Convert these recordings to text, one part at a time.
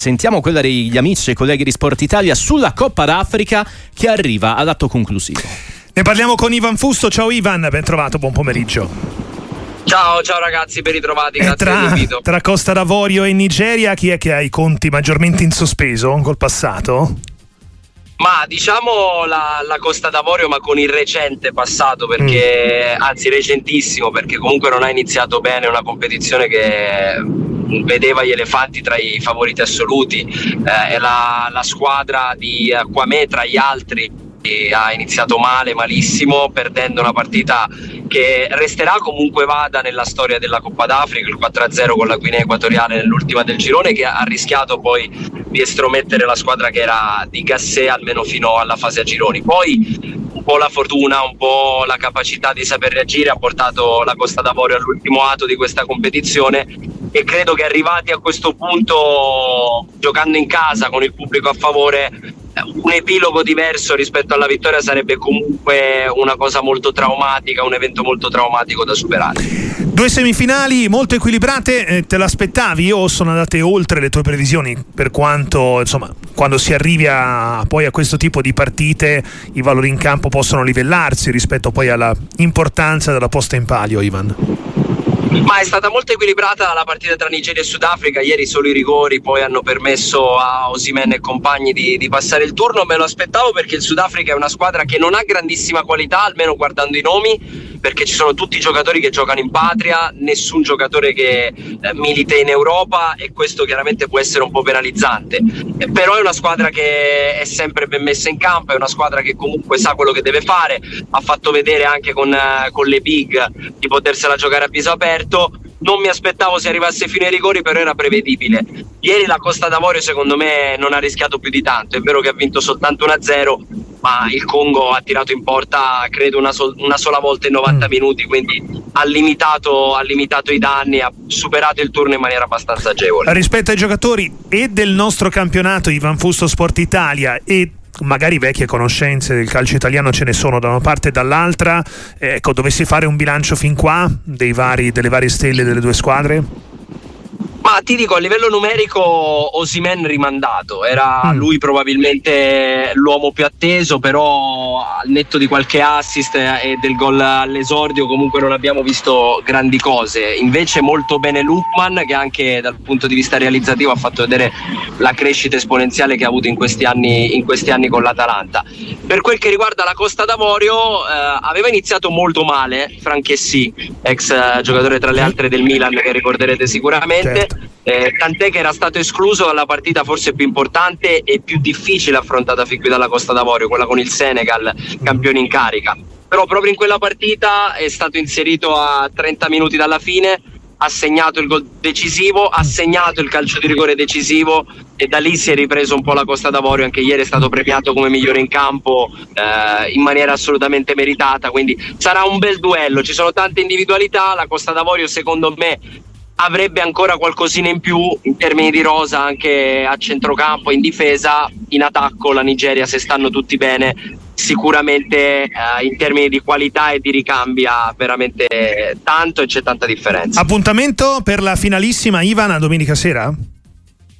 Sentiamo quella degli amici e colleghi di Sport Italia sulla Coppa d'Africa che arriva all'atto conclusivo. Ne parliamo con Ivan Fusto. Ciao Ivan, ben trovato, buon pomeriggio. Ciao, ciao ragazzi, ben ritrovati, grazie tra. Tra Costa d'Avorio e Nigeria, chi è che ha i conti maggiormente in sospeso col passato? Ma diciamo la, la, Costa d'Avorio, ma con il recente passato, perché mm. anzi recentissimo, perché comunque non ha iniziato bene una competizione che vedeva gli elefanti tra i favoriti assoluti, eh, la, la squadra di Aquame tra gli altri ha iniziato male, malissimo, perdendo una partita che resterà comunque vada nella storia della Coppa d'Africa, il 4-0 con la Guinea Equatoriale nell'ultima del girone che ha rischiato poi di estromettere la squadra che era di Gassé almeno fino alla fase a gironi. Poi un po' la fortuna, un po' la capacità di saper reagire ha portato la Costa d'Avorio all'ultimo atto di questa competizione e credo che arrivati a questo punto giocando in casa con il pubblico a favore un epilogo diverso rispetto alla vittoria sarebbe comunque una cosa molto traumatica, un evento molto traumatico da superare. Due semifinali molto equilibrate, eh, te l'aspettavi o sono andate oltre le tue previsioni? Per quanto, insomma, quando si arrivi a, poi a questo tipo di partite i valori in campo possono livellarsi rispetto poi alla importanza della posta in palio, Ivan? Ma è stata molto equilibrata la partita tra Nigeria e Sudafrica. Ieri solo i rigori poi hanno permesso a Osimen e compagni di, di, passare il turno. Me lo aspettavo perché il Sudafrica è una squadra che non ha grandissima qualità, almeno guardando i nomi, perché ci sono tutti i giocatori che giocano in patria, nessun giocatore che eh, milita in Europa e questo chiaramente può essere un po' penalizzante. Eh, però è una squadra che è sempre ben messa in campo, è una squadra che comunque sa quello che deve fare. Ha fatto vedere anche con, eh, con le big di potersela giocare a viso aperto. Non mi aspettavo se arrivasse fino ai rigori, però era prevedibile. Ieri la Costa d'Avorio, secondo me, non ha rischiato più di tanto. È vero che ha vinto soltanto 1-0, ma il Congo ha tirato in porta, credo, una, sol- una sola volta in 90 mm. minuti. Quindi ha limitato, ha limitato i danni, ha superato il turno in maniera abbastanza agevole. Rispetto ai giocatori e del nostro campionato, Ivan Fusto Sport Italia e magari vecchie conoscenze del calcio italiano ce ne sono da una parte e dall'altra. Ecco, dovessi fare un bilancio fin qua vari, delle varie stelle delle due squadre? Ma ti dico, a livello numerico Osimen rimandato, era mm. lui probabilmente l'uomo più atteso, però al netto di qualche assist e del gol all'esordio comunque non abbiamo visto grandi cose. Invece molto bene Lukman che anche dal punto di vista realizzativo ha fatto vedere la crescita esponenziale che ha avuto in questi anni, in questi anni con l'Atalanta. Per quel che riguarda la Costa d'Avorio, eh, aveva iniziato molto male Franchessi, ex eh, giocatore tra le altre del Milan che ricorderete sicuramente. Certo eh, tant'è che era stato escluso dalla partita forse più importante e più difficile affrontata fin qui dalla Costa d'Avorio, quella con il Senegal, campione in carica. Però proprio in quella partita è stato inserito a 30 minuti dalla fine, ha segnato il gol decisivo, ha segnato il calcio di rigore decisivo e da lì si è ripreso un po' la Costa d'Avorio, anche ieri è stato premiato come migliore in campo eh, in maniera assolutamente meritata, quindi sarà un bel duello, ci sono tante individualità, la Costa d'Avorio secondo me avrebbe ancora qualcosina in più in termini di rosa anche a centrocampo, in difesa, in attacco la Nigeria se stanno tutti bene sicuramente eh, in termini di qualità e di ricambi ha veramente tanto e c'è tanta differenza. Appuntamento per la finalissima Ivana domenica sera?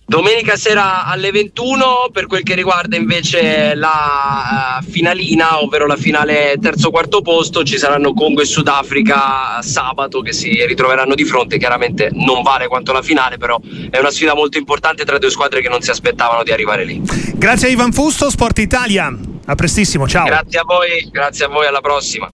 Domenica sera alle 21 per quel che riguarda invece la uh, finalina, ovvero la finale terzo quarto posto, ci saranno Congo e Sudafrica sabato che si ritroveranno di fronte, chiaramente non vale quanto la finale, però è una sfida molto importante tra due squadre che non si aspettavano di arrivare lì. Grazie a Ivan Fusto, Sport Italia. A prestissimo, ciao. Grazie a voi, grazie a voi, alla prossima.